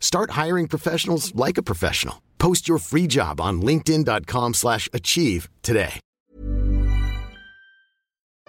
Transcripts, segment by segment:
Start hiring professionals like a professional. Post your free job on linkedin.com/achieve slash achieve today.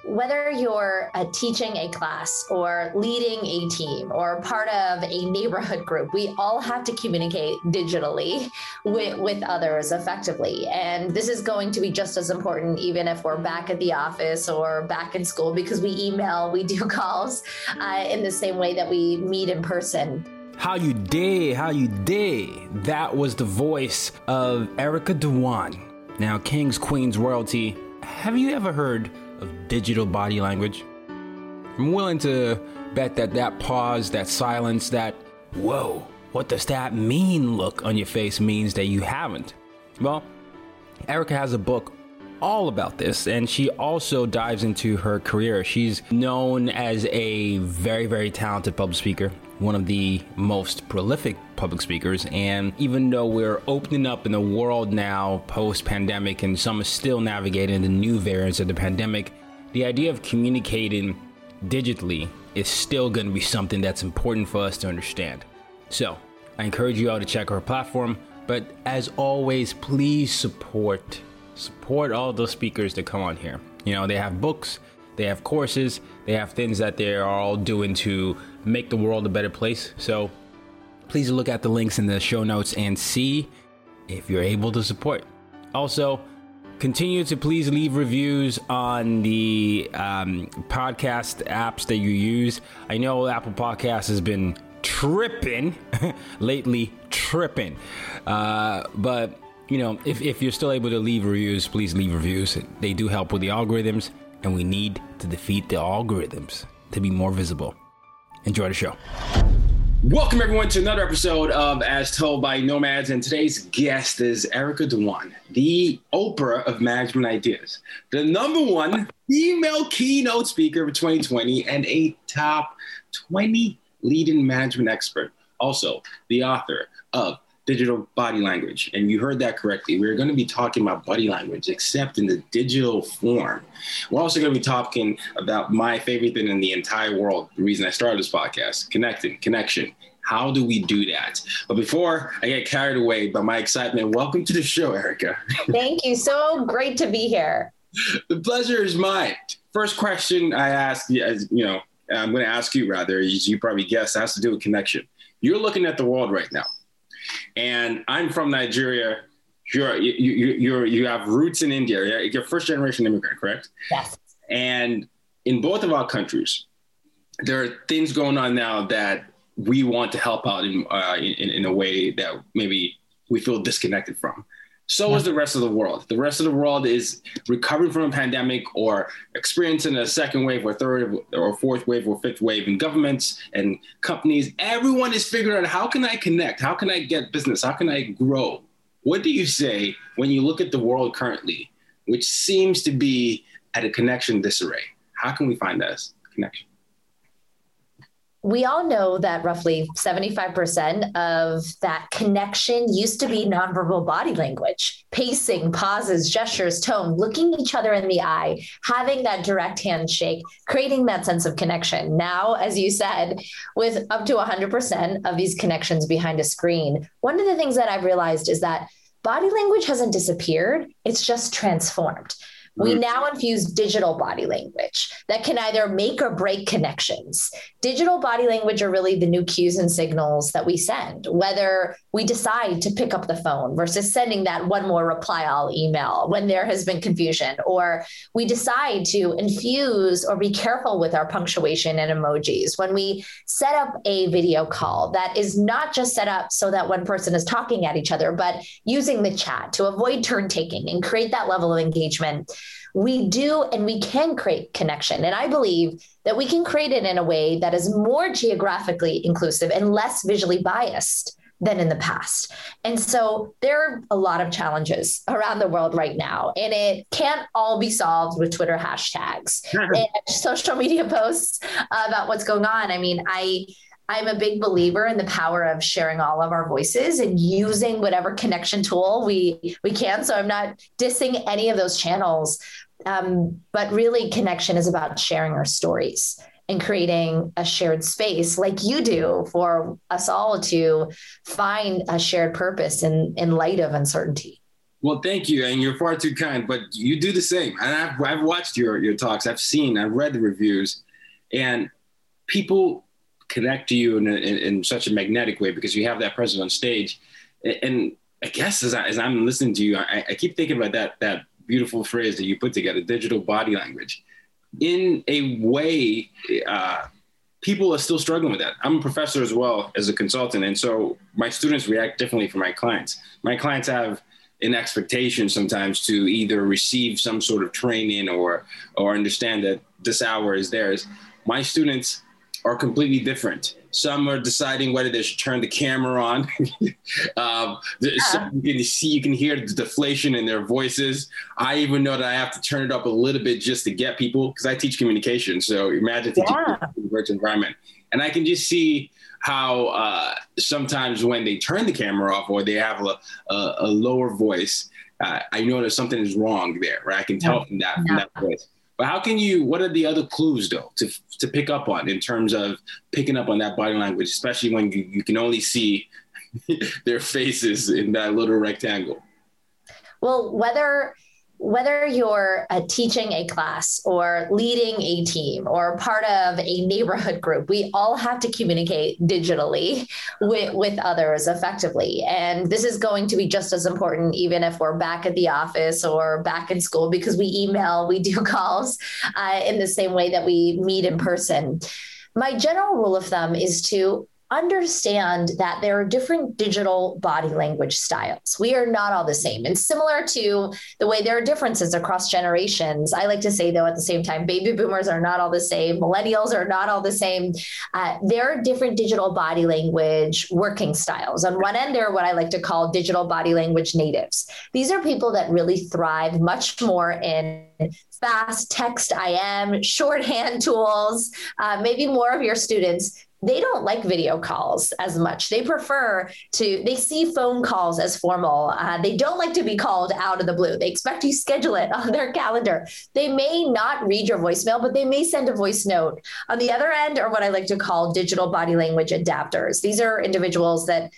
whether you're uh, teaching a class or leading a team or part of a neighborhood group, we all have to communicate digitally with, with others effectively. And this is going to be just as important, even if we're back at the office or back in school, because we email, we do calls uh, in the same way that we meet in person. How you did, how you did. That was the voice of Erica Dhawan. Now, Kings, Queens, royalty. Have you ever heard of digital body language? I'm willing to bet that that pause, that silence, that whoa, what does that mean look on your face means that you haven't. Well, Erica has a book all about this, and she also dives into her career. She's known as a very, very talented public speaker, one of the most prolific public speakers. And even though we're opening up in the world now post pandemic, and some are still navigating the new variants of the pandemic, the idea of communicating digitally is still going to be something that's important for us to understand. So, I encourage you all to check her platform. But as always, please support support all those speakers that come on here. You know, they have books, they have courses, they have things that they are all doing to make the world a better place. So please look at the links in the show notes and see if you're able to support. Also, continue to please leave reviews on the um, podcast apps that you use. I know Apple Podcasts has been tripping lately, tripping. Uh, but you know, if, if you're still able to leave reviews, please leave reviews. They do help with the algorithms, and we need to defeat the algorithms to be more visible. Enjoy the show. Welcome, everyone, to another episode of As Told by Nomads. And today's guest is Erica Dhawan, the Oprah of management ideas, the number one female keynote speaker of 2020, and a top 20 leading management expert. Also, the author of digital body language. And you heard that correctly. We're going to be talking about body language, except in the digital form. We're also going to be talking about my favorite thing in the entire world, the reason I started this podcast connecting, connection. How do we do that? But before I get carried away by my excitement, welcome to the show, Erica. Thank you. So great to be here. the pleasure is mine. First question I asked, as you know, I'm going to ask you rather, as you probably guessed, has to do with connection. You're looking at the world right now and I'm from Nigeria. You're you you you're, you have roots in India. You're first generation immigrant, correct? Yes. And in both of our countries, there are things going on now that we want to help out in uh, in, in a way that maybe we feel disconnected from. So yeah. is the rest of the world. The rest of the world is recovering from a pandemic or experiencing a second wave or third or fourth wave or fifth wave in governments and companies. Everyone is figuring out how can I connect? How can I get business? How can I grow? What do you say when you look at the world currently, which seems to be at a connection disarray? How can we find that connection? We all know that roughly 75% of that connection used to be nonverbal body language, pacing, pauses, gestures, tone, looking each other in the eye, having that direct handshake, creating that sense of connection. Now, as you said, with up to 100% of these connections behind a screen, one of the things that I've realized is that body language hasn't disappeared, it's just transformed We mm. now infuse digital body language that can either make or break connections. Digital body language are really the new cues and signals that we send, whether we decide to pick up the phone versus sending that one more reply all email when there has been confusion, or we decide to infuse or be careful with our punctuation and emojis when we set up a video call that is not just set up so that one person is talking at each other, but using the chat to avoid turn taking and create that level of engagement. We do and we can create connection. And I believe that we can create it in a way that is more geographically inclusive and less visually biased than in the past. And so there are a lot of challenges around the world right now, and it can't all be solved with Twitter hashtags and social media posts about what's going on. I mean, I I'm a big believer in the power of sharing all of our voices and using whatever connection tool we we can. So I'm not dissing any of those channels, um, but really, connection is about sharing our stories and creating a shared space like you do for us all to find a shared purpose in in light of uncertainty. Well, thank you, and you're far too kind. But you do the same, and I've I've watched your your talks. I've seen, I've read the reviews, and people connect to you in, in, in, such a magnetic way because you have that presence on stage. And I guess as, I, as I'm listening to you, I, I keep thinking about that, that beautiful phrase that you put together, digital body language. In a way, uh, people are still struggling with that. I'm a professor as well as a consultant. And so my students react differently from my clients. My clients have an expectation sometimes to either receive some sort of training or, or understand that this hour is theirs. My students are completely different. Some are deciding whether they should turn the camera on. um, yeah. you can see, you can hear the deflation in their voices. I even know that I have to turn it up a little bit just to get people because I teach communication. So imagine teaching yeah. in a virtual environment, and I can just see how uh, sometimes when they turn the camera off or they have a, a, a lower voice, uh, I know that something is wrong there. Right, I can tell yeah. from that from that voice. But how can you? What are the other clues though to to pick up on in terms of picking up on that body language, especially when you, you can only see their faces in that little rectangle? Well, whether whether you're uh, teaching a class or leading a team or part of a neighborhood group, we all have to communicate digitally with, with others effectively. And this is going to be just as important, even if we're back at the office or back in school, because we email, we do calls uh, in the same way that we meet in person. My general rule of thumb is to understand that there are different digital body language styles. We are not all the same. And similar to the way there are differences across generations, I like to say, though, at the same time, baby boomers are not all the same, millennials are not all the same. Uh, there are different digital body language working styles. On one end, there are what I like to call digital body language natives. These are people that really thrive much more in fast text IM, shorthand tools. Uh, maybe more of your students they don't like video calls as much. They prefer to, they see phone calls as formal. Uh, they don't like to be called out of the blue. They expect you schedule it on their calendar. They may not read your voicemail, but they may send a voice note. On the other end are what I like to call digital body language adapters. These are individuals that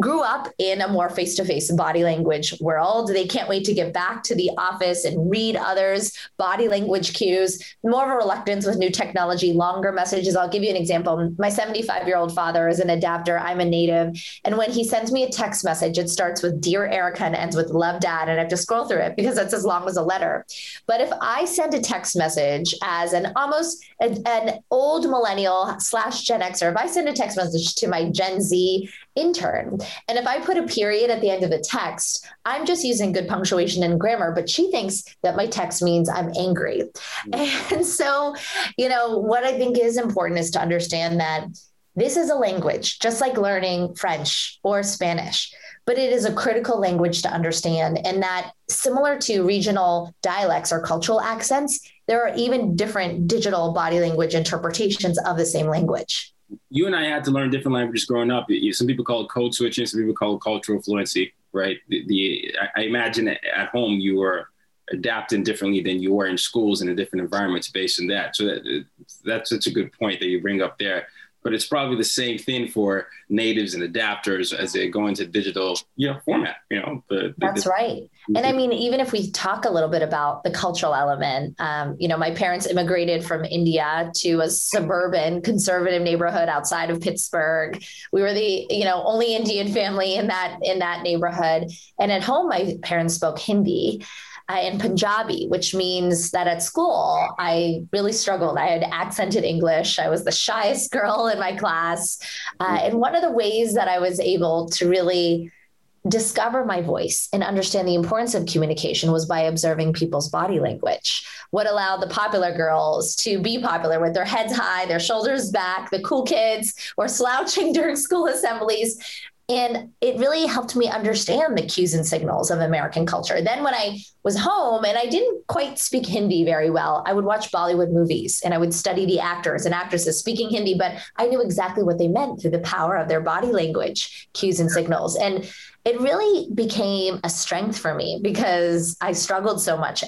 grew up in a more face to face body language world. They can't wait to get back to the office and read others' body language cues, more of a reluctance with new technology, longer messages. I'll give you an example. My 75 year old father is an adapter. I'm a native. And when he sends me a text message, it starts with Dear Erica and ends with Love Dad. And I have to scroll through it because that's as long as a letter. But if I send a text message as an almost an, an old millennial slash Gen Xer, if I send a text message to my Gen Z intern. And if I put a period at the end of the text, I'm just using good punctuation and grammar, but she thinks that my text means I'm angry. Mm-hmm. And so, you know, what I think is important is to understand that this is a language, just like learning French or Spanish, but it is a critical language to understand. And that, similar to regional dialects or cultural accents, there are even different digital body language interpretations of the same language you and I had to learn different languages growing up. Some people call it code switching, some people call it cultural fluency, right? The, the I imagine at home you were adapting differently than you were in schools and in different environments based on that. So that, that's such a good point that you bring up there. But it's probably the same thing for natives and adapters as they go into digital, you know, format. You know, the, the, that's the, right. And I mean, even if we talk a little bit about the cultural element, um, you know, my parents immigrated from India to a suburban conservative neighborhood outside of Pittsburgh. We were the, you know, only Indian family in that in that neighborhood. And at home, my parents spoke Hindi in Punjabi, which means that at school, I really struggled. I had accented English. I was the shyest girl in my class. Uh, and one of the ways that I was able to really discover my voice and understand the importance of communication was by observing people's body language. What allowed the popular girls to be popular with their heads high, their shoulders back, the cool kids were slouching during school assemblies. And it really helped me understand the cues and signals of American culture. Then, when I was home and I didn't quite speak Hindi very well, I would watch Bollywood movies and I would study the actors and actresses speaking Hindi, but I knew exactly what they meant through the power of their body language, cues and signals. And it really became a strength for me because I struggled so much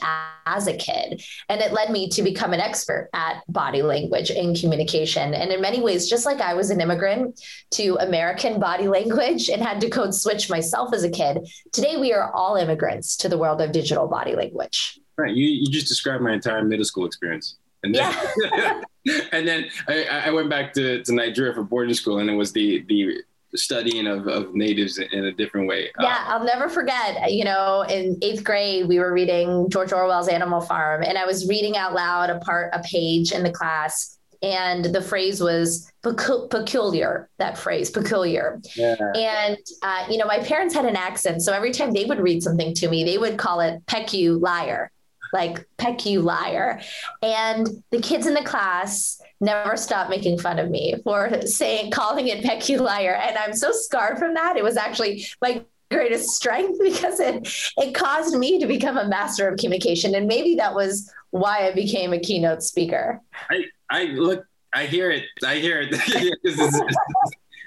as a kid. And it led me to become an expert at body language and communication. And in many ways, just like I was an immigrant to American body language and had to code switch myself as a kid, today we are all immigrants to the world of digital body language. Right. You, you just described my entire middle school experience. And then, yeah. and then I, I went back to, to Nigeria for boarding school, and it was the the studying of, of natives in a different way. Yeah, I'll never forget. You know, in eighth grade, we were reading George Orwell's Animal Farm, and I was reading out loud a part, a page in the class, and the phrase was peculiar. That phrase, peculiar. Yeah. And uh, you know, my parents had an accent, so every time they would read something to me, they would call it "pecu liar." like peck you liar and the kids in the class never stopped making fun of me for saying calling it peck you liar and i'm so scarred from that it was actually my greatest strength because it it caused me to become a master of communication and maybe that was why i became a keynote speaker i i look i hear it i hear it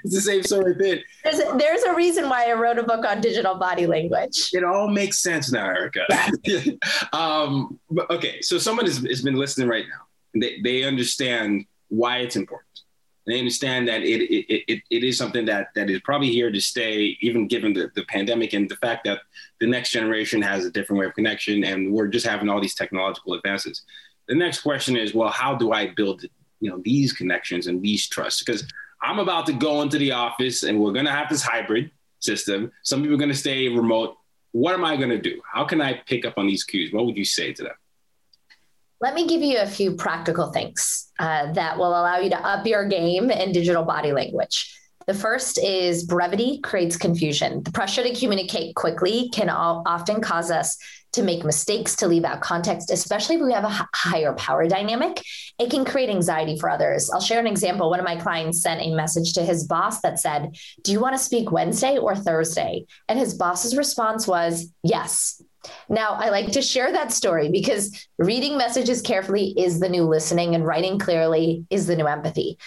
it's the same sort of thing. There's a, there's a reason why I wrote a book on digital body language. It all makes sense now, Erica. um, okay, so someone has, has been listening right now. They, they understand why it's important. They understand that it, it, it, it is something that, that is probably here to stay, even given the, the pandemic and the fact that the next generation has a different way of connection and we're just having all these technological advances. The next question is, well, how do I build you know these connections and these trusts? Because I'm about to go into the office and we're going to have this hybrid system. Some people are going to stay remote. What am I going to do? How can I pick up on these cues? What would you say to them? Let me give you a few practical things uh, that will allow you to up your game in digital body language. The first is brevity creates confusion. The pressure to communicate quickly can often cause us to make mistakes, to leave out context, especially if we have a higher power dynamic. It can create anxiety for others. I'll share an example. One of my clients sent a message to his boss that said, Do you want to speak Wednesday or Thursday? And his boss's response was, Yes. Now, I like to share that story because reading messages carefully is the new listening, and writing clearly is the new empathy.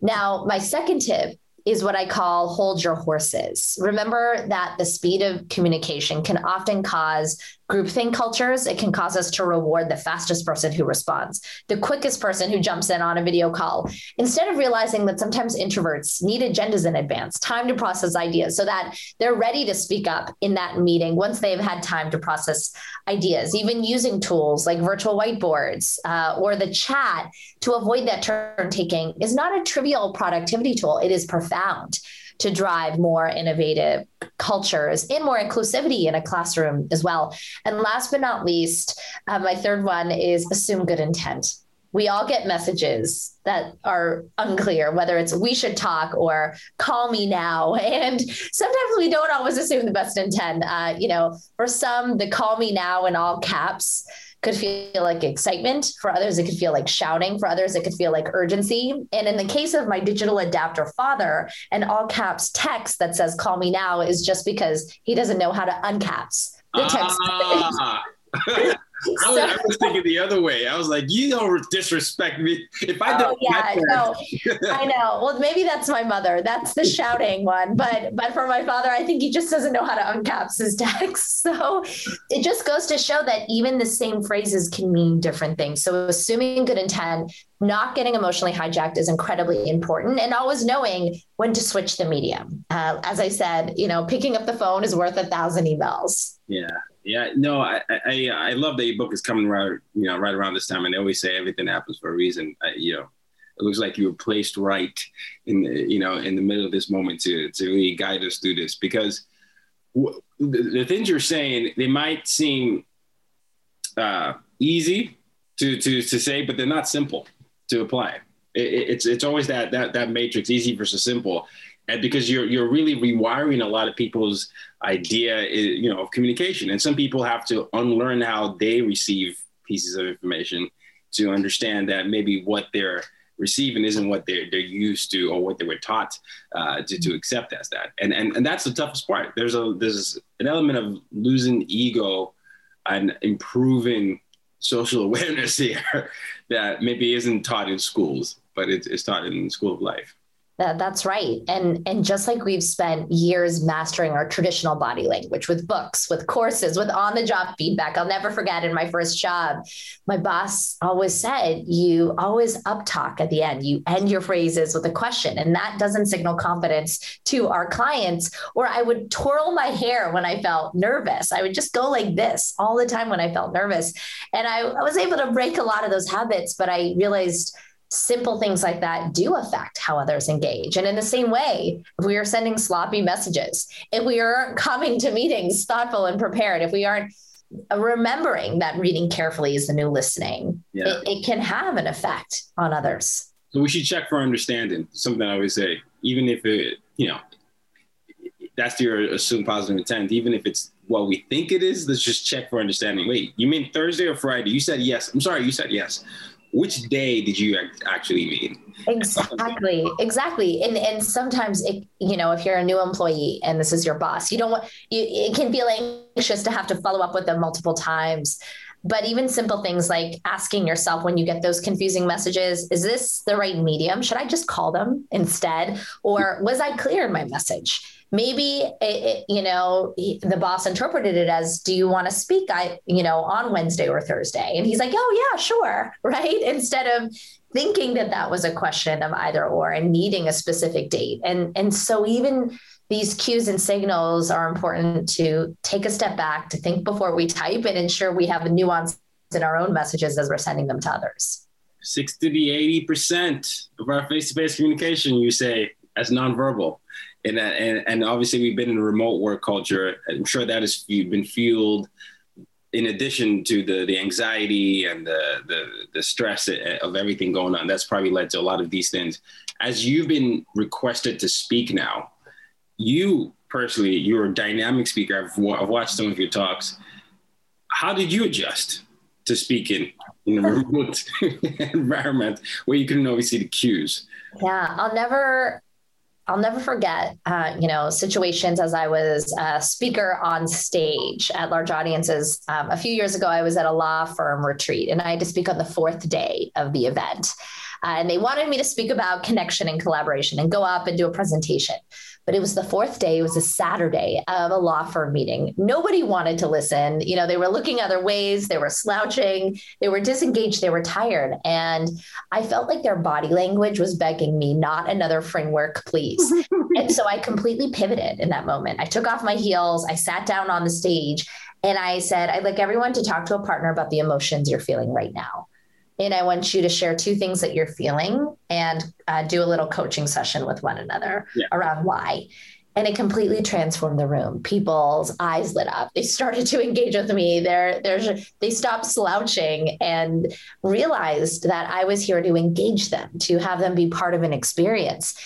Now, my second tip is what I call hold your horses. Remember that the speed of communication can often cause groupthink cultures. It can cause us to reward the fastest person who responds, the quickest person who jumps in on a video call, instead of realizing that sometimes introverts need agendas in advance, time to process ideas so that they're ready to speak up in that meeting once they've had time to process ideas, even using tools like virtual whiteboards uh, or the chat to avoid that turn taking is not a trivial productivity tool. It is profound to drive more innovative cultures and more inclusivity in a classroom as well. And last but not least, uh, my third one is assume good intent. We all get messages that are unclear, whether it's we should talk or call me now. And sometimes we don't always assume the best intent. Uh, you know, for some, the call me now in all caps could feel like excitement. For others, it could feel like shouting. For others, it could feel like urgency. And in the case of my digital adapter father, an all caps text that says, call me now is just because he doesn't know how to uncaps the text. Ah. I, was, I, was, thinking the other way. I was like, you don't disrespect me. If I don't, oh, yeah, no, I know. Well, maybe that's my mother. That's the shouting one. But but for my father, I think he just doesn't know how to uncaps his text. So it just goes to show that even the same phrases can mean different things. So assuming good intent, not getting emotionally hijacked is incredibly important, and always knowing when to switch the medium. Uh, as I said, you know, picking up the phone is worth a thousand emails. Yeah, yeah, no, I, I, I love that your book is coming right, you know, right around this time, and they always say everything happens for a reason. I, you know, it looks like you were placed right in, the, you know, in the middle of this moment to to really guide us through this because w- the, the, things you're saying they might seem uh, easy to to to say, but they're not simple to apply. It, it's it's always that that that matrix, easy versus simple, and because you're you're really rewiring a lot of people's idea, you know, of communication, and some people have to unlearn how they receive pieces of information to understand that maybe what they're receiving isn't what they're they're used to or what they were taught uh, to to accept as that, and and and that's the toughest part. There's a there's an element of losing ego and improving social awareness here that maybe isn't taught in schools, but it's, it's taught in school of life. That, that's right. And and just like we've spent years mastering our traditional body language with books, with courses, with on-the-job feedback. I'll never forget in my first job, my boss always said, you always up talk at the end. You end your phrases with a question. And that doesn't signal confidence to our clients. Or I would twirl my hair when I felt nervous. I would just go like this all the time when I felt nervous. And I, I was able to break a lot of those habits, but I realized simple things like that do affect how others engage. And in the same way, if we are sending sloppy messages, if we aren't coming to meetings thoughtful and prepared, if we aren't remembering that reading carefully is the new listening, yeah. it, it, can have an effect on others. So we should check for understanding. Something I always say, even if it, you know, that's your assumed positive intent, even if it's what we think it is, let's just check for understanding. Wait, you mean Thursday or Friday? You said yes. I'm sorry, you said yes which day did you actually mean? Exactly, exactly. And and sometimes it, you know, if you're a new employee and this is your boss, you don't want you it can feel anxious to have to follow up with them multiple times. But even simple things like asking yourself when you get those confusing messages, is this the right medium? Should I just call them instead? Or was I clear in my message? maybe it, it, you know the boss interpreted it as do you want to speak i you know on wednesday or thursday and he's like oh yeah sure right instead of thinking that that was a question of either or and needing a specific date and and so even these cues and signals are important to take a step back to think before we type and ensure we have a nuance in our own messages as we're sending them to others 60 to 80% of our face-to-face communication you say as nonverbal and and and obviously we've been in a remote work culture. I'm sure that has been fueled in addition to the the anxiety and the the the stress of everything going on. That's probably led to a lot of these things. As you've been requested to speak now, you personally, you're a dynamic speaker. I've, I've watched some of your talks. How did you adjust to speaking in a remote environment where you couldn't always see the cues? Yeah, I'll never I'll never forget, uh, you know, situations as I was a speaker on stage at large audiences. Um, a few years ago, I was at a law firm retreat and I had to speak on the fourth day of the event. Uh, and they wanted me to speak about connection and collaboration and go up and do a presentation. But it was the fourth day, it was a Saturday of a law firm meeting. Nobody wanted to listen. You know, they were looking other ways, they were slouching, they were disengaged, they were tired. And I felt like their body language was begging me, not another framework, please. and so I completely pivoted in that moment. I took off my heels, I sat down on the stage. And I said, I'd like everyone to talk to a partner about the emotions you're feeling right now. And I want you to share two things that you're feeling and uh, do a little coaching session with one another yeah. around why. And it completely transformed the room. People's eyes lit up. They started to engage with me. They're, they're, they stopped slouching and realized that I was here to engage them, to have them be part of an experience.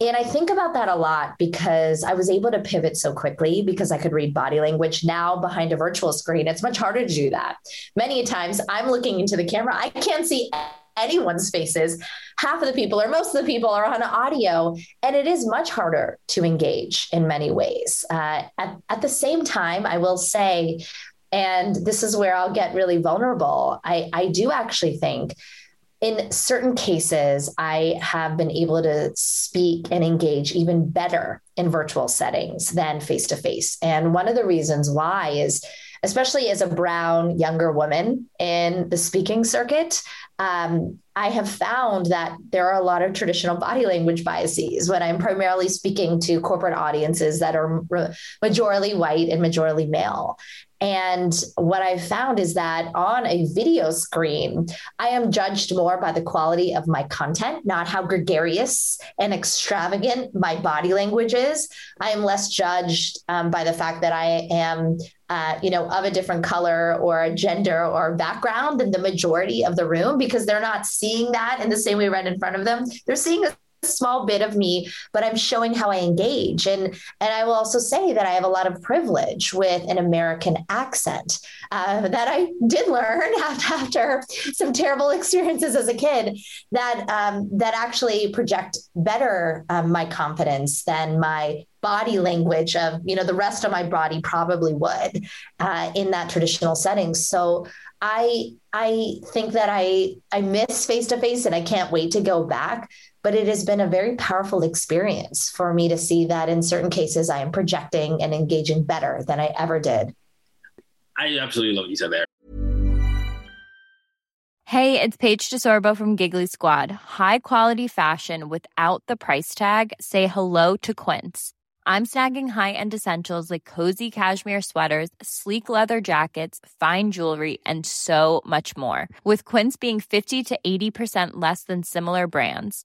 And I think about that a lot because I was able to pivot so quickly because I could read body language. Now, behind a virtual screen, it's much harder to do that. Many times I'm looking into the camera, I can't see anyone's faces. Half of the people or most of the people are on audio, and it is much harder to engage in many ways. Uh, at, at the same time, I will say, And this is where I'll get really vulnerable. I, I do actually think in certain cases, I have been able to speak and engage even better in virtual settings than face to face. And one of the reasons why is, especially as a brown younger woman in the speaking circuit, um, I have found that there are a lot of traditional body language biases when I'm primarily speaking to corporate audiences that are majorly white and majorly male. And what I've found is that on a video screen, I am judged more by the quality of my content, not how gregarious and extravagant my body language is. I am less judged um, by the fact that I am, uh, you know, of a different color or a gender or background than the majority of the room because they're not seeing that in the same way right in front of them. They're seeing a small bit of me but i'm showing how i engage. And and i will also say that i have a lot of privilege with an american accent uh, that i did learn after some terrible experiences as a kid that um, that actually project better um, my confidence than my body language of you know the rest of my body probably would uh, in that traditional setting. So i i think that i i miss face to face and i can't wait to go back but it has been a very powerful experience for me to see that in certain cases I am projecting and engaging better than I ever did. I absolutely love what you said there. Hey, it's Paige DeSorbo from Giggly Squad. High quality fashion without the price tag. Say hello to Quince. I'm snagging high-end essentials like cozy cashmere sweaters, sleek leather jackets, fine jewelry, and so much more. With Quince being 50 to 80% less than similar brands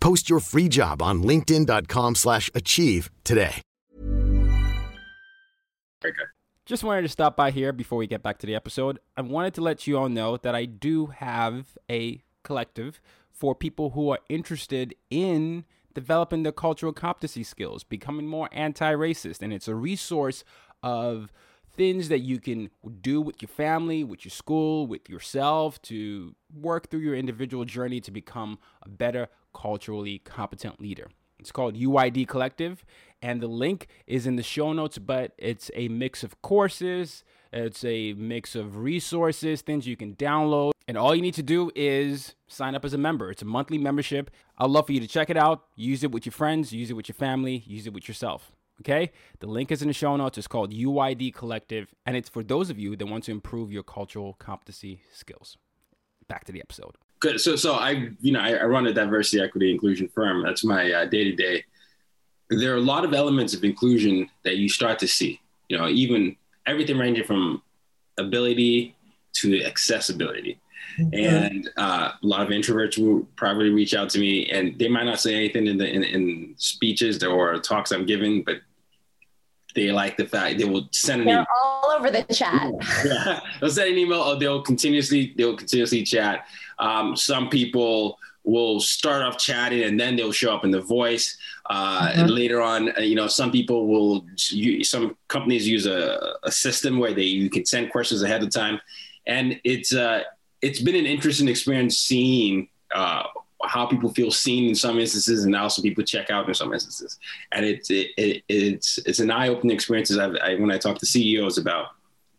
Post your free job on linkedin.com/achieve slash achieve today. Okay. Just wanted to stop by here before we get back to the episode. I wanted to let you all know that I do have a collective for people who are interested in developing their cultural competency skills, becoming more anti racist. And it's a resource of things that you can do with your family, with your school, with yourself to work through your individual journey to become a better culturally competent leader. It's called UID Collective, and the link is in the show notes, but it's a mix of courses, it's a mix of resources, things you can download, and all you need to do is sign up as a member. It's a monthly membership. I'd love for you to check it out, use it with your friends, use it with your family, use it with yourself. Okay? The link is in the show notes. It's called UID Collective, and it's for those of you that want to improve your cultural competency skills. Back to the episode. Good. So, so I, you know, I, I run a diversity, equity, inclusion firm. That's my day to day. There are a lot of elements of inclusion that you start to see. You know, even everything ranging from ability to accessibility. And uh, a lot of introverts will probably reach out to me, and they might not say anything in the in, in speeches or talks I'm giving, but they like the fact they will send an They're email. all over the chat. Yeah. they'll send an email or they'll continuously they'll continuously chat. Um, some people will start off chatting and then they'll show up in the voice. Uh, and later on, uh, you know, some people will. Some companies use a, a system where they you can send questions ahead of time, and it's uh, it's been an interesting experience seeing uh, how people feel seen in some instances, and also people check out in some instances. And it's it, it, it's it's an eye opening experience I've, I, when I talk to CEOs about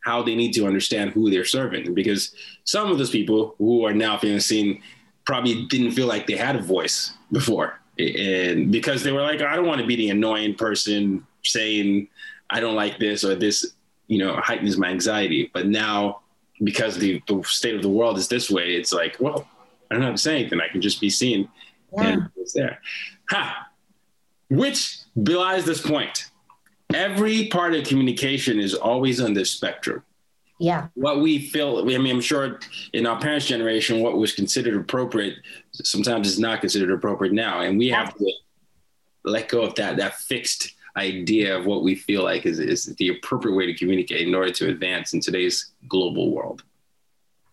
how they need to understand who they're serving, because some of those people who are now being seen probably didn't feel like they had a voice before, and because they were like, I don't want to be the annoying person saying I don't like this or this, you know, heightens my anxiety. But now because the, the state of the world is this way, it's like, well, I don't have to say anything. I can just be seen and it's there. Ha! Which belies this point. Every part of communication is always on this spectrum. yeah. What we feel i mean i'm sure in our parents generation what was considered appropriate sometimes is not considered appropriate now. And we have to let go of that that fixed idea of what we feel like is, is the appropriate way to communicate in order to advance in today's global world.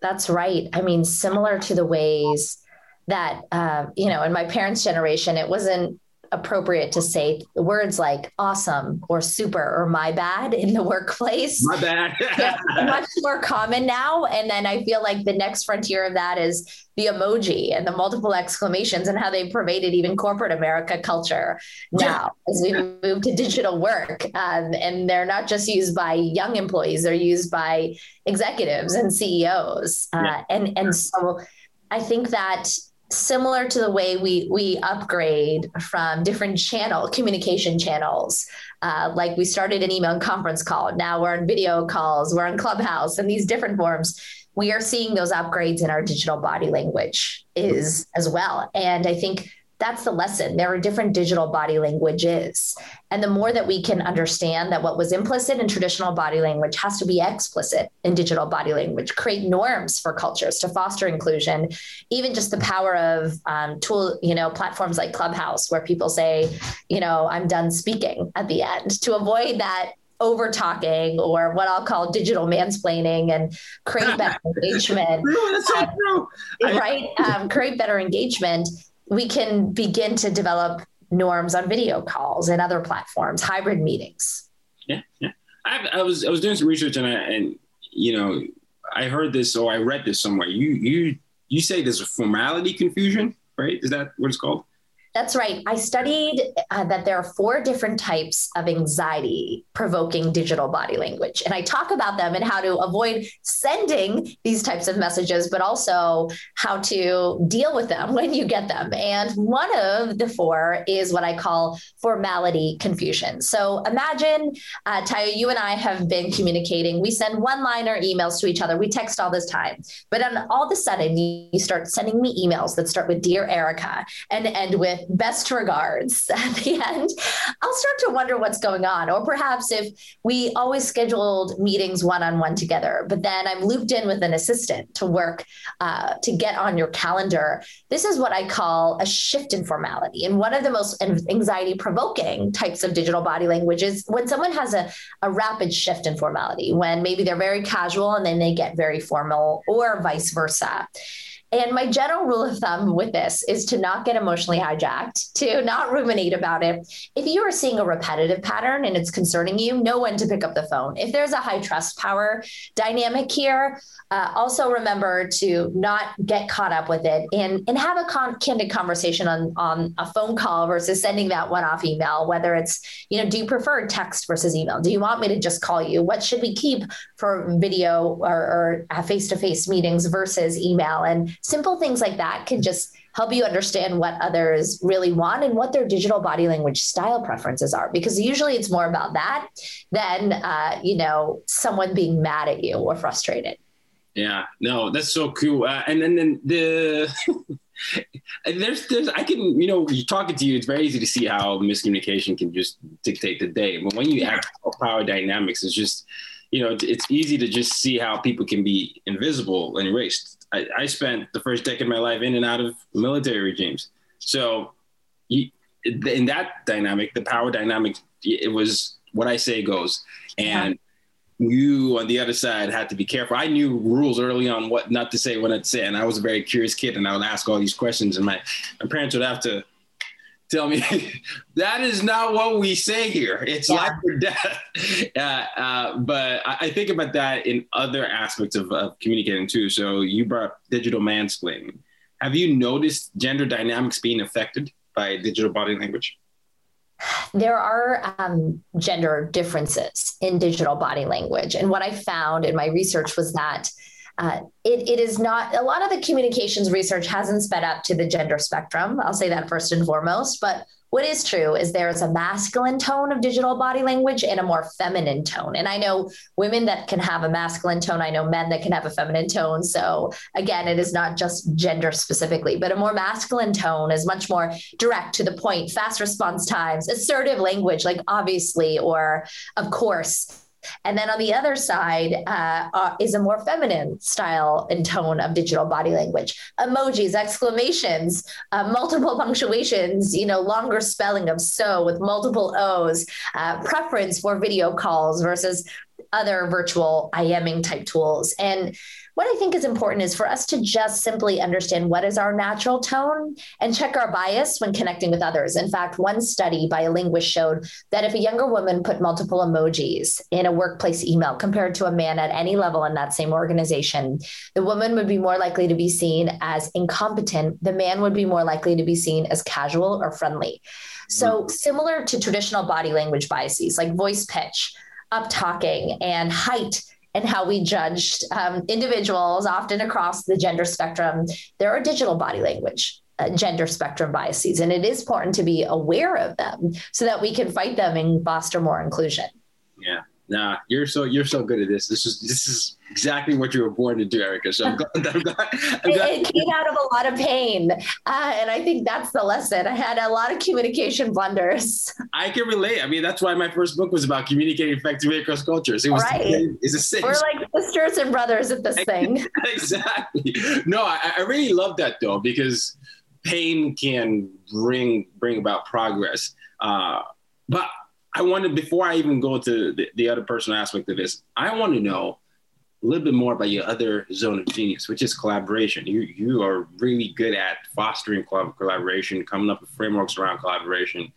That's right. I mean similar to the ways that uh, you know in my parents generation it wasn't appropriate to say words like awesome or super or my bad in the workplace. My bad. yeah, much more common now. And then I feel like the next frontier of that is the emoji and the multiple exclamations and how they pervaded even corporate America culture now yeah. as we move to digital work. Um, and they're not just used by young employees, they're used by executives and CEOs. Uh, yeah. and, and so I think that similar to the way we we upgrade from different channel communication channels. Uh, like we started an email and conference call. Now we're on video calls. We're on clubhouse and these different forms. We are seeing those upgrades in our digital body language is as well. And i think that's the lesson. There are different digital body languages. And the more that we can understand that what was implicit in traditional body language has to be explicit in digital body language, create norms for cultures to foster inclusion, even just the power of um, tool, you know, platforms like Clubhouse, where people say, you know, I'm done speaking at the end to avoid that over talking or what I'll call digital mansplaining and create better engagement. That's so true. right? Um, create better engagement we can begin to develop norms on video calls and other platforms, hybrid meetings. Yeah, yeah. I, I was I was doing some research and I and you know I heard this or I read this somewhere. You you you say there's a formality confusion, right? Is that what it's called? That's right. I studied uh, that there are four different types of anxiety provoking digital body language. And I talk about them and how to avoid sending these types of messages, but also how to deal with them when you get them. And one of the four is what I call formality confusion. So imagine, uh, Tayo, you and I have been communicating. We send one liner emails to each other, we text all this time. But then all of a sudden, you start sending me emails that start with Dear Erica and end with best regards at the end, I'll start to wonder what's going on. Or perhaps if we always scheduled meetings one on one together, but then I'm looped in with an assistant to work uh, to get on your calendar. This is what I call a shift in formality. And one of the most anxiety provoking types of digital body language is when someone has a, a rapid shift in formality, when maybe they're very casual and then they get very formal, or vice versa. And my general rule of thumb with this is to not get emotionally hijacked, to not ruminate about it. If you are seeing a repetitive pattern and it's concerning you, know when to pick up the phone. If there's a high trust power dynamic here, uh, also remember to not get caught up with it and, and have a con- candid conversation on, on a phone call versus sending that one off email, whether it's, you know, do you prefer text versus email? Do you want me to just call you? What should we keep for video or face to face meetings versus email? And simple things like that can just help you understand what others really want and what their digital body language style preferences are. Because usually it's more about that than uh, you know someone being mad at you or frustrated. Yeah. No that's so cool. Uh, and then, then the there's there's I can you know talking to you it's very easy to see how miscommunication can just dictate the day. But when you act power dynamics it's just you know it's easy to just see how people can be invisible and erased I, I spent the first decade of my life in and out of military regimes. So you, in that dynamic, the power dynamic, it was what I say goes. And yeah. you on the other side had to be careful. I knew rules early on what not to say, what not to say. And I was a very curious kid and I would ask all these questions and my, my parents would have to tell me that is not what we say here. It's yeah. life or death. Uh, uh, but I, think about that in other aspects of, of, communicating too. So you brought up digital mansplaining. Have you noticed gender dynamics being affected by digital body language? There are um, gender differences in digital body language. And what I found in my research was that uh, it, it is not a lot of the communications research hasn't sped up to the gender spectrum. I'll say that first and foremost. But what is true is there is a masculine tone of digital body language and a more feminine tone. And I know women that can have a masculine tone. I know men that can have a feminine tone. So again, it is not just gender specifically, but a more masculine tone is much more direct to the point, fast response times, assertive language, like obviously, or of course And then on the other side uh, uh, is a more feminine style and tone of digital body language emojis, exclamations, uh, multiple punctuations, you know, longer spelling of so with multiple O's, uh, preference for video calls versus other virtual IMing type tools. And what I think is important is for us to just simply understand what is our natural tone and check our bias when connecting with others. In fact, one study by a linguist showed that if a younger woman put multiple emojis in a workplace email compared to a man at any level in that same organization, the woman would be more likely to be seen as incompetent. The man would be more likely to be seen as casual or friendly. So, mm-hmm. similar to traditional body language biases like voice pitch, up talking, and height and how we judged um, individuals, often across the gender spectrum, there are digital body language. Uh, gender spectrum biases, and it is important to be aware of them so that we can fight them and foster more inclusion. Yeah, nah, you're so you're so good at this. This is this is exactly what you were born to do, Erica. So I'm glad. I'm glad, I'm glad. It, it, came out of a lot of pain, uh, and I think that's the lesson. I had a lot of communication blunders. I can relate. I mean, that's why my first book was about communicating effectively across cultures. It was right. It's a sin. We're like sisters and brothers at this thing. exactly. No, I, I really love that though because pain can bring bring about progress. Uh, but I wanted before I even go to the, the other personal aspect of this, I want to know a little bit more about your other zone of genius, which is collaboration. You you are really good at fostering collaboration, coming up with frameworks around collaboration.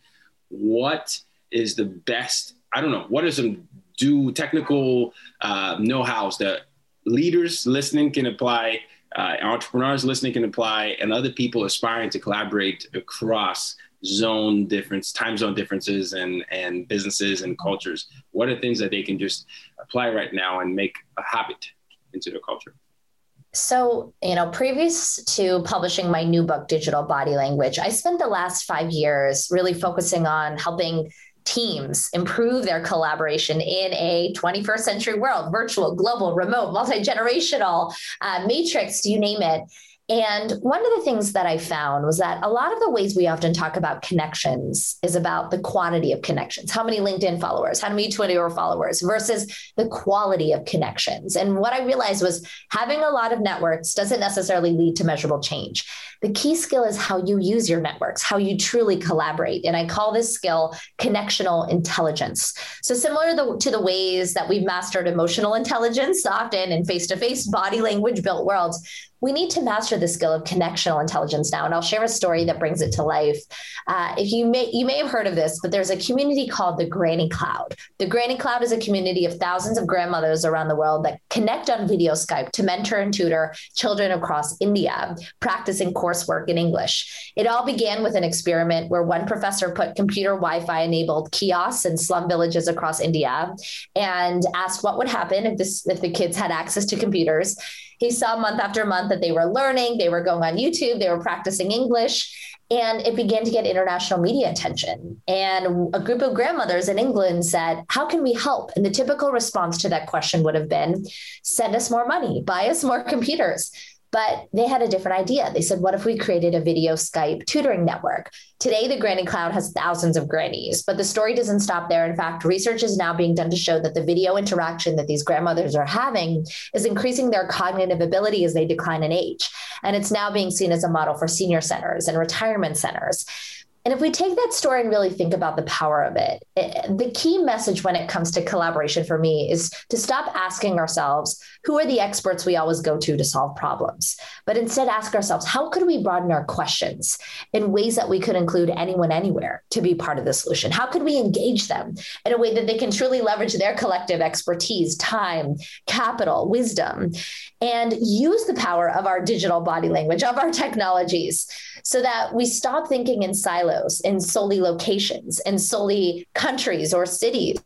What is the best? I don't know. What are some do technical uh, know-hows that leaders listening can apply, uh, entrepreneurs listening can apply, and other people aspiring to collaborate across zone difference, time zone differences, and and businesses and cultures? What are things that they can just apply right now and make a habit into their culture? So, you know, previous to publishing my new book, Digital Body Language, I spent the last five years really focusing on helping teams improve their collaboration in a 21st century world virtual global remote multi-generational uh, matrix you name it and one of the things that I found was that a lot of the ways we often talk about connections is about the quantity of connections. How many LinkedIn followers, how many Twitter followers versus the quality of connections. And what I realized was having a lot of networks doesn't necessarily lead to measurable change. The key skill is how you use your networks, how you truly collaborate. And I call this skill connectional intelligence. So, similar to the ways that we've mastered emotional intelligence often in face to face body language built worlds, we need to master the skill of connectional intelligence now and i'll share a story that brings it to life uh, if you may you may have heard of this but there's a community called the granny cloud the granny cloud is a community of thousands of grandmothers around the world that connect on video skype to mentor and tutor children across india practicing coursework in english it all began with an experiment where one professor put computer wi-fi enabled kiosks in slum villages across india and asked what would happen if this if the kids had access to computers he saw month after month that they were learning, they were going on YouTube, they were practicing English. And it began to get international media attention. And a group of grandmothers in England said, How can we help? And the typical response to that question would have been send us more money, buy us more computers. But they had a different idea. They said, what if we created a video Skype tutoring network? Today, the Granny Cloud has thousands of grannies, but the story doesn't stop there. In fact, research is now being done to show that the video interaction that these grandmothers are having is increasing their cognitive ability as they decline in age. And it's now being seen as a model for senior centers and retirement centers. And if we take that story and really think about the power of it, it, the key message when it comes to collaboration for me is to stop asking ourselves, who are the experts we always go to to solve problems? But instead ask ourselves, how could we broaden our questions in ways that we could include anyone anywhere to be part of the solution? How could we engage them in a way that they can truly leverage their collective expertise, time, capital, wisdom, and use the power of our digital body language, of our technologies, so that we stop thinking in silos in solely locations and solely countries or cities.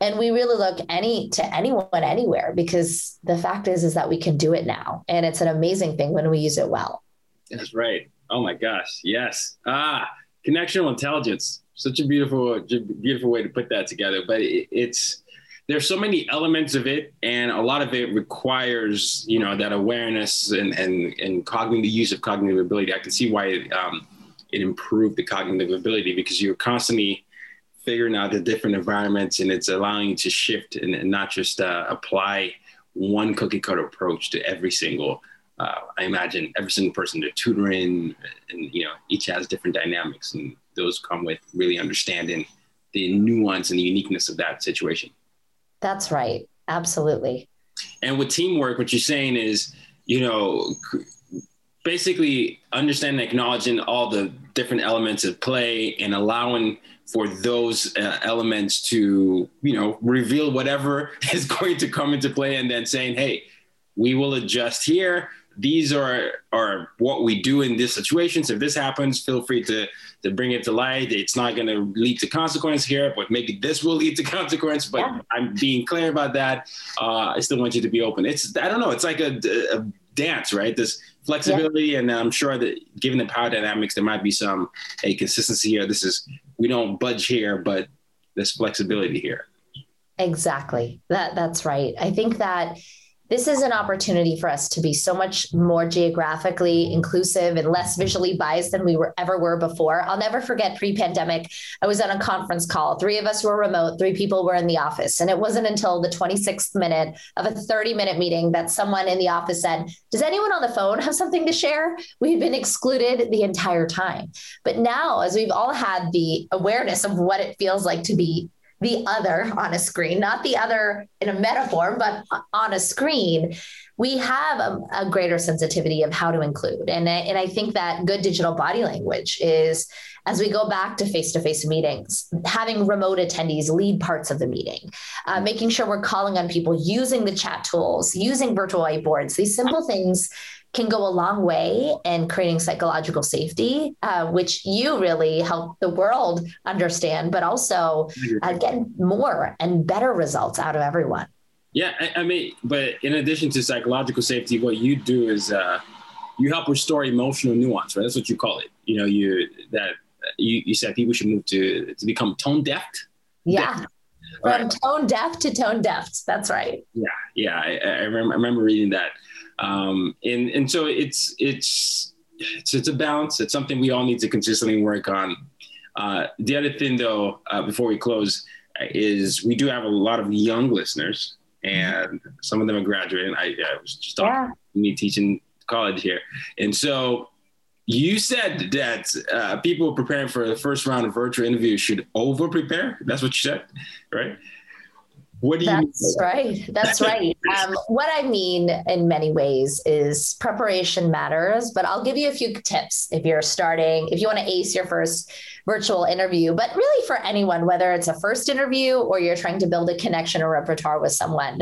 And we really look any to anyone anywhere because the fact is is that we can do it now. And it's an amazing thing when we use it well. That's right. Oh my gosh. Yes. Ah connectional intelligence. Such a beautiful beautiful way to put that together. But it, it's there's so many elements of it and a lot of it requires you know that awareness and and and cognitive use of cognitive ability i can see why um, it improved the cognitive ability because you're constantly figuring out the different environments and it's allowing you to shift and, and not just uh, apply one cookie cutter approach to every single uh, I imagine every single person they're tutoring, and you know, each has different dynamics, and those come with really understanding the nuance and the uniqueness of that situation. That's right. Absolutely. And with teamwork, what you're saying is, you know, basically understanding, acknowledging all the different elements of play and allowing for those uh, elements to, you know, reveal whatever is going to come into play and then saying, hey, we will adjust here these are are what we do in these situations. If this happens, feel free to to bring it to light. It's not going to lead to consequence here, but maybe this will lead to consequence. But yeah. I'm being clear about that. Uh, I still want you to be open. It's I don't know. It's like a, a dance, right? This flexibility, yeah. and I'm sure that given the power dynamics, there might be some a consistency here. This is we don't budge here, but there's flexibility here. Exactly. That that's right. I think that this is an opportunity for us to be so much more geographically inclusive and less visually biased than we were ever were before. I'll never forget pre-pandemic. I was on a conference call. Three of us were remote, three people were in the office. And it wasn't until the 26th minute of a 30-minute meeting that someone in the office said, Does anyone on the phone have something to share? We've been excluded the entire time. But now, as we've all had the awareness of what it feels like to be the other on a screen, not the other in a metaphor, but on a screen, we have a, a greater sensitivity of how to include. And, and I think that good digital body language is as we go back to face to face meetings, having remote attendees lead parts of the meeting, uh, making sure we're calling on people using the chat tools, using virtual whiteboards, these simple things can go a long way in creating psychological safety, uh, which you really help the world understand, but also uh, get more and better results out of everyone. Yeah, I, I, mean, but in addition to psychological safety, what you do is uh, you help restore emotional nuance, right? That's what you call it. You know, you that you, you said people should move to to become tone deaf. Yeah. Deaf. From right. tone deaf to tone deaf. That's right. Yeah, yeah. I, I, remember, I remember reading that. Um, and and so it's it's it's it's a balance. It's something we all need to consistently work on. Uh, the other thing, though, uh, before we close, is we do have a lot of young listeners, and some of them are graduating. I, I was just talking yeah. me teaching college here, and so you said that uh, people preparing for the first round of virtual interviews should over prepare. That's what you said, right? What do you That's right. That's right. Um, what I mean in many ways is preparation matters, but I'll give you a few tips if you're starting, if you want to ace your first virtual interview, but really for anyone, whether it's a first interview or you're trying to build a connection or repertoire with someone.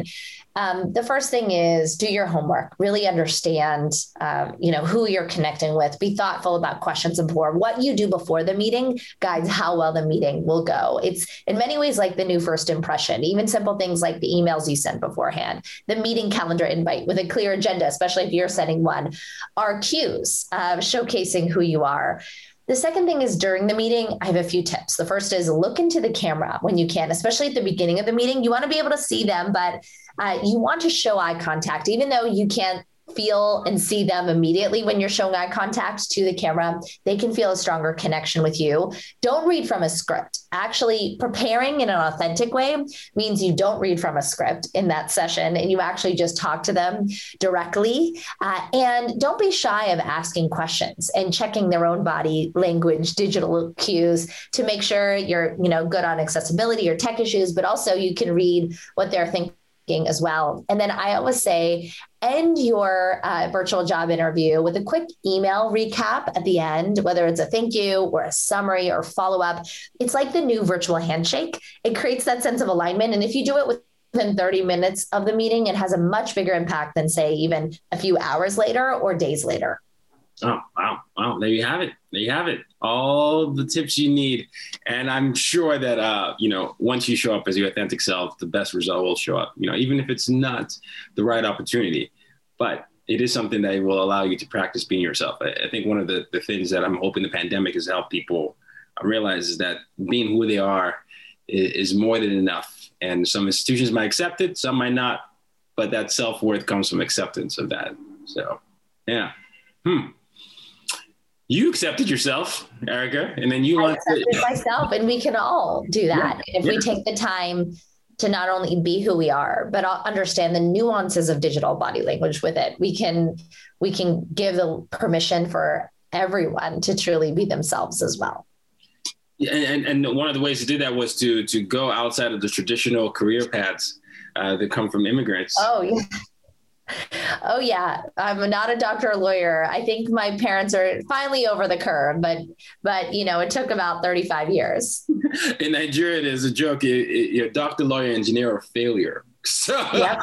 Um, the first thing is do your homework. Really understand, um, you know, who you're connecting with. Be thoughtful about questions and before what you do before the meeting guides how well the meeting will go. It's in many ways like the new first impression. Even simple things like the emails you send beforehand, the meeting calendar invite with a clear agenda, especially if you're sending one, are cues showcasing who you are. The second thing is during the meeting, I have a few tips. The first is look into the camera when you can, especially at the beginning of the meeting. You want to be able to see them, but uh, you want to show eye contact, even though you can't feel and see them immediately when you're showing eye contact to the camera. They can feel a stronger connection with you. Don't read from a script. Actually, preparing in an authentic way means you don't read from a script in that session and you actually just talk to them directly. Uh, and don't be shy of asking questions and checking their own body language, digital cues to make sure you're, you know, good on accessibility or tech issues, but also you can read what they're thinking as well. And then I always say, end your uh, virtual job interview with a quick email recap at the end, whether it's a thank you or a summary or follow up. It's like the new virtual handshake. It creates that sense of alignment. And if you do it with within 30 minutes of the meeting, it has a much bigger impact than, say, even a few hours later or days later. Oh, wow. Wow. There you have it. There you have it. All the tips you need. And I'm sure that, uh, you know, once you show up as your authentic self, the best result will show up, you know, even if it's not the right opportunity. But it is something that will allow you to practice being yourself. I, I think one of the, the things that I'm hoping the pandemic has helped people realize is that being who they are is, is more than enough. And some institutions might accept it, some might not. But that self worth comes from acceptance of that. So, yeah. Hmm you accepted yourself, Erica, and then you I want accepted myself, and we can all do that if we take the time to not only be who we are, but understand the nuances of digital body language with it. We can we can give the permission for everyone to truly be themselves as well. And, and one of the ways to do that was to to go outside of the traditional career paths uh, that come from immigrants. Oh yeah. Oh yeah, I'm not a doctor or lawyer. I think my parents are finally over the curve, but but you know it took about 35 years. In Nigeria, it is a joke. You're doctor, lawyer, engineer, or failure. So, yep.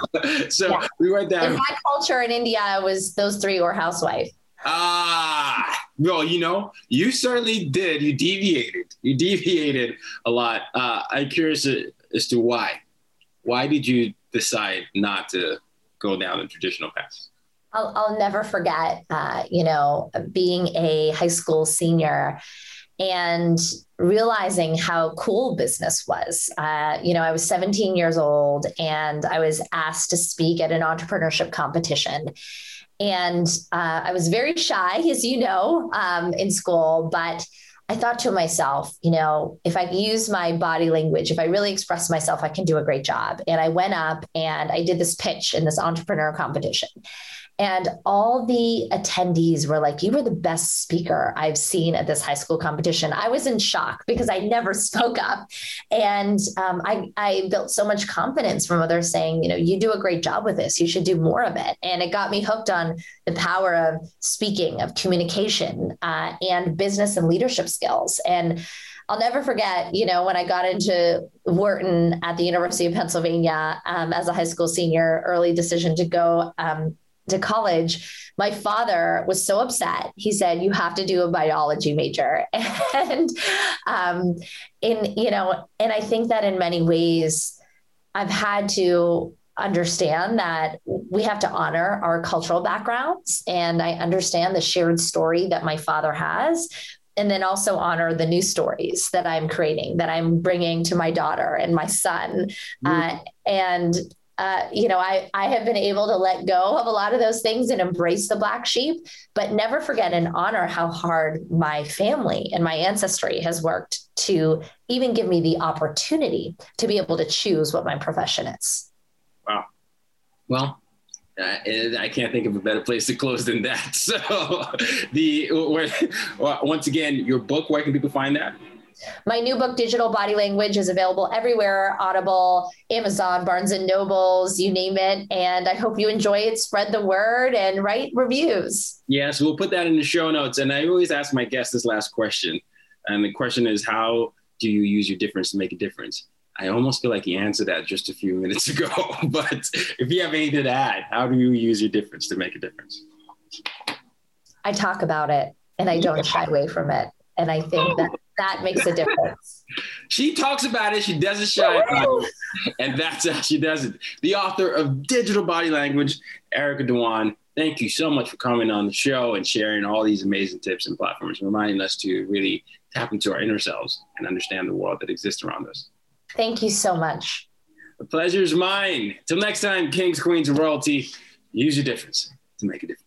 so yeah. we went down. In my culture in India, was those three or housewife. Ah, well, you know, you certainly did. You deviated. You deviated a lot. Uh, I'm curious as to why. Why did you decide not to go down the traditional path? I'll, I'll never forget, uh, you know, being a high school senior and realizing how cool business was. Uh, you know, I was 17 years old and I was asked to speak at an entrepreneurship competition. And uh, I was very shy, as you know, um, in school, but I thought to myself, you know, if I use my body language, if I really express myself, I can do a great job. And I went up and I did this pitch in this entrepreneur competition. And all the attendees were like, You were the best speaker I've seen at this high school competition. I was in shock because I never spoke up. And um, I, I built so much confidence from others saying, You know, you do a great job with this. You should do more of it. And it got me hooked on the power of speaking, of communication, uh, and business and leadership skills. And I'll never forget, you know, when I got into Wharton at the University of Pennsylvania um, as a high school senior, early decision to go um, to college, my father was so upset. He said, "You have to do a biology major," and um, in you know, and I think that in many ways, I've had to understand that we have to honor our cultural backgrounds, and I understand the shared story that my father has. And then also honor the new stories that I'm creating, that I'm bringing to my daughter and my son. Mm-hmm. Uh, and uh, you know, I, I have been able to let go of a lot of those things and embrace the black sheep, but never forget and honor how hard my family and my ancestry has worked to even give me the opportunity to be able to choose what my profession is. Wow. Well, uh, I can't think of a better place to close than that. So, the where, once again, your book. Where can people find that? My new book, Digital Body Language, is available everywhere Audible, Amazon, Barnes and Nobles, you name it. And I hope you enjoy it. Spread the word and write reviews. Yes, we'll put that in the show notes. And I always ask my guests this last question. And the question is how do you use your difference to make a difference? I almost feel like you answered that just a few minutes ago. but if you have anything to add, how do you use your difference to make a difference? I talk about it and I don't shy away from it. And I think that that makes a difference. she talks about it, she doesn't shy about it, and that's how she does it. The author of Digital Body Language, Erica Dhawan. Thank you so much for coming on the show and sharing all these amazing tips and platforms, reminding us to really tap into our inner selves and understand the world that exists around us. Thank you so much. The pleasure is mine. Till next time, kings, queens, and royalty, use your difference to make a difference.